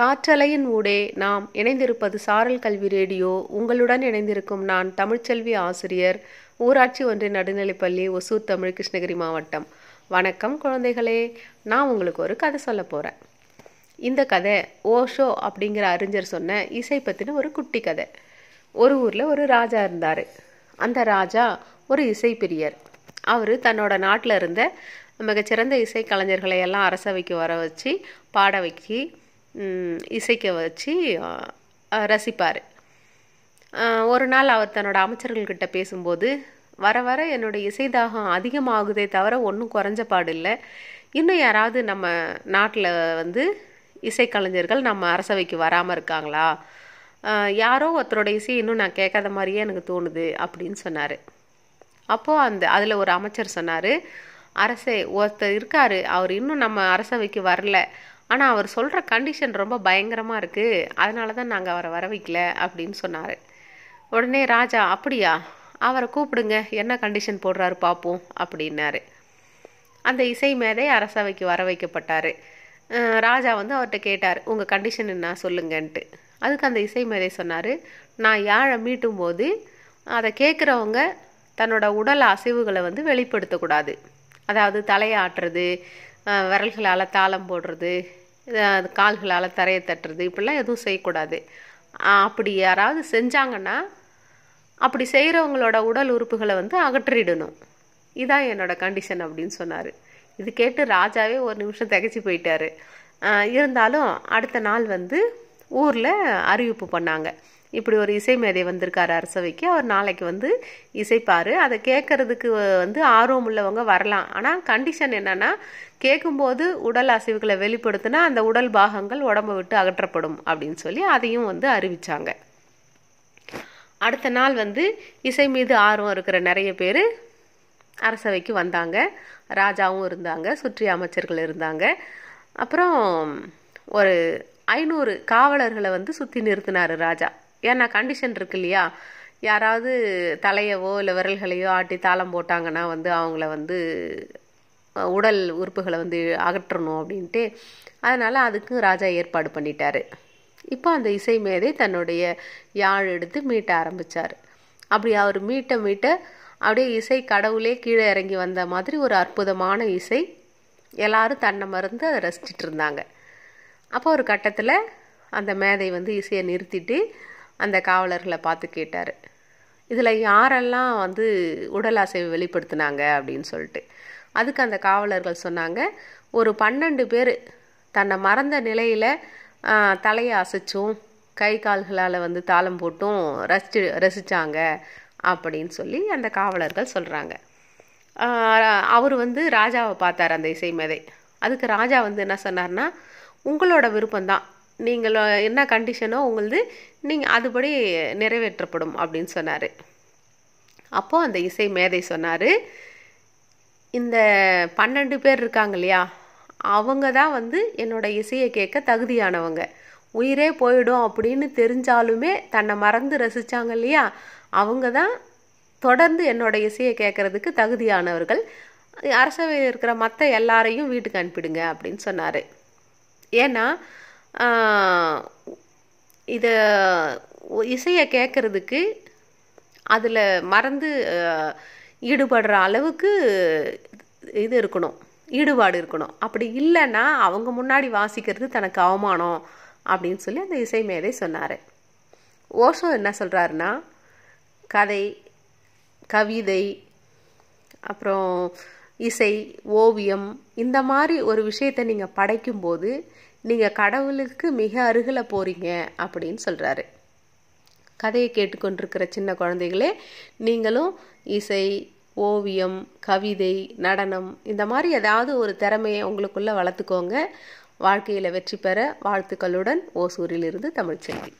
காற்றலையின் ஊடே நாம் இணைந்திருப்பது சாரல் கல்வி ரேடியோ. உங்களுடன் இணைந்திருக்கும் நான் தமிழ்ச்செல்வி ஆசிரியர் ஊராட்சி ஒன்றிய நடுநிலைப்பள்ளி ஒசூர் தமிழ் கிருஷ்ணகிரி மாவட்டம். வணக்கம் குழந்தைகளே. நான் உங்களுக்கு ஒரு கதை சொல்ல போகிறேன் இந்த கதை ஓஷோ அப்படிங்கிற அறிஞர் சொன்ன இசை பற்றின ஒரு குட்டி கதை. ஒரு ஊரில் ஒரு ராஜா இருந்தார். அந்த ராஜா ஒரு இசை பிரியர். அவர் தன்னோட நாட்டில் இருந்த மிகச்சிறந்த இசை கலைஞர்களை எல்லாம் அரசவைக்கு வர வச்சு பாட வச்சு இசைக்க வச்சு ரசிப்பார். ஒரு நாள் அவர் தன்னோட அமைச்சர்கள்கிட்ட பேசும்போது வர வர என்னோட இசைதாகம் அதிகமாகுதே தவிர ஒன்றும் குறைஞ்ச பாடு இல்லை இன்னும் யாராவது நம்ம நாட்டில் வந்து இசைக்கலைஞர்கள் நம்ம அரசவைக்கு வராமல் இருக்காங்களா? யாரோ ஒருத்தரோட இசை இன்னும் நான் கேட்காத மாதிரியே எனக்கு தோணுது அப்படின்னு சொன்னார். அப்போது அந்த அதில் ஒரு அமைச்சர் சொன்னார் அரசே ஒருத்தர் இருக்கார் அவர் இன்னும் நம்ம அரசவைக்கு வரல. ஆனால் அவர் சொல்கிற கண்டிஷன் ரொம்ப பயங்கரமாக இருக்குது அதனால தான் நாங்கள் அவரை வர வைக்கல அப்படின்னு சொன்னார். உடனே ராஜா அப்படியா? அவரை கூப்பிடுங்க. என்ன கண்டிஷன் போடுறாரு பார்ப்போம் அப்படின்னாரு. அந்த இசை மேதை அரசவைக்கு வர வைக்கப்பட்டார். ராஜா வந்து அவர்கிட்ட கேட்டார் உங்கள் கண்டிஷன் என்ன? சொல்லுங்கன்ட்டு. அதுக்கு அந்த இசை மேதை சொன்னார் நான் யாழை மீட்டும் போது அதை கேட்குறவங்க தன்னோட உடல் அசைவுகளை வந்து வெளிப்படுத்தக்கூடாது. அதாவது தலையை ஆட்டுறது விரல்களால் தாளம் போடுறது கால்களால் தரையை தட்டுறது இப்படிலாம் எதுவும் செய்யக்கூடாது. அப்படி யாராவது செஞ்சாங்கன்னா அப்படி செய்கிறவங்களோட உடல் உறுப்புகளை வந்து அகற்றிடணும். இதான் என்னோட கண்டிஷன் அப்படின்னு சொன்னார். இது கேட்டு ராஜாவே ஒரு நிமிஷம் திகைச்சு போயிட்டார். இருந்தாலும் அடுத்த நாள் வந்து ஊரில் அறிவிப்பு பண்ணாங்க. இப்படி ஒரு இசை மேதை வந்திருக்காரு அரசவைக்கு. அவர் நாளைக்கு வந்து இசைப்பார். அதை கேட்கறதுக்கு வந்து ஆர்வம் உள்ளவங்க வரலாம். ஆனால் கண்டிஷன் என்னன்னா கேட்கும்போது உடல் அசைவுகளை வெளிப்படுத்தினா அந்த உடல் பாகங்கள் உடம்பை விட்டு அகற்றப்படும் அப்படின்னு சொல்லி அதையும் வந்து அறிவித்தாங்க அடுத்த நாள் வந்து இசை மீது ஆர்வம் இருக்கிற நிறைய பேர் அரசவைக்கு வந்தாங்க. ராஜாவும் இருந்தாங்க சுற்றி அமைச்சர்கள் இருந்தாங்க. அப்புறம் ஒரு ஐநூறு காவலர்களை வந்து சுற்றி நிறுத்தினார் ராஜா. ஏன்னா கண்டிஷன் இருக்கு இல்லையா? யாராவது தலையவோ இல்லை விரல்களையோ ஆட்டி தாளம் போட்டாங்கன்னா வந்து அவங்கள வந்து உடல் உறுப்புகளை வந்து அகற்றணும் அப்படின்ட்டு. அதனால் அதுக்கும் ராஜா ஏற்பாடு பண்ணிட்டாரு. இப்போ அந்த இசை மேதை தன்னுடைய யாழ் எடுத்து மீட்ட ஆரம்பிச்சார். அப்படி அவர் மீட்ட மீட்ட அப்படியே இசை கடவுளே கீழே இறங்கி வந்த மாதிரி ஒரு அற்புதமான இசை எல்லாரும் தன்னை மறந்து அதை ரசிச்சிட்டு இருந்தாங்க. அப்போ ஒரு கட்டத்தில் அந்த மேதை வந்து இசையை நிறுத்திட்டு அந்த காவலர்களை பார்த்து கேட்டார். இதில் யாரெல்லாம் வந்து உடல் அசைவு வெளிப்படுத்தினாங்க? அப்படின்னு சொல்லிட்டு. அதுக்கு அந்த காவலர்கள் சொன்னாங்க ஒரு பன்னெண்டு பேர் தன்னை மறந்த நிலையில் தலையை அசைச்சும் கை கால்களால் வந்து தாளம் போட்டும் ரசிச்சு ரசித்தாங்க அப்படின்னு சொல்லி அந்த காவலர்கள் சொல்கிறாங்க அவர் வந்து ராஜாவை பார்த்தார் அந்த இசை மேதை. அதுக்கு ராஜா வந்து என்ன சொன்னார்னா உங்களோட விருப்பம்தான். நீங்கள் என்ன கண்டிஷனோ உங்களது நீங்கள் அதுபடி நிறைவேற்றப்படும் அப்படின்னு சொன்னார். அப்போது அந்த இசை மேதை சொன்னார் இந்த பன்னெண்டு பேர் இருக்காங்க இல்லையா அவங்க தான் வந்து என்னோடய இசையை கேட்க தகுதியானவங்க. உயிரே போயிடும் அப்படின்னு தெரிஞ்சாலுமே தன்னை மறந்து ரசித்தாங்க இல்லையா அவங்க தான் தொடர்ந்து என்னோட இசையை கேட்கறதுக்கு தகுதியானவர்கள். அரசவையில் இருக்கிற மற்ற எல்லாரையும் வீட்டுக்கு அனுப்பிடுங்க அப்படின்னு சொன்னார். ஏன்னா இதை இசையை கேட்குறதுக்கு அதில் மறந்து ஈடுபடுற அளவுக்கு இது இருக்கணும். ஈடுபாடு இருக்கணும். அப்படி இல்லைன்னா அவங்க முன்னாடி வாசிக்கிறது தனக்கு அவமானம் அப்படின்னு சொல்லி அந்த இசை மேதை சொன்னார். ஓஷோ என்ன சொல்கிறாருன்னா கதை கவிதை அப்புறம் இசை ஓவியம் இந்த மாதிரி ஒரு விஷயத்தை நீங்கள் படைக்கும்போது நீங்கள் கடவுளுக்கு மிக அருகில் போகிறீங்க அப்படின்னு சொல்கிறாரு கதையை கேட்டுக்கொண்டிருக்கிற சின்ன குழந்தைகளே நீங்களும் இசை ஓவியம் கவிதை நடனம் இந்த மாதிரி ஏதாவது ஒரு திறமையை உங்களுக்குள்ளே வளர்த்துக்கோங்க. வாழ்க்கையில் வெற்றி பெற வாழ்த்துக்களுடன் ஓசூரிலிருந்து தமிழ்ச்செல்வி.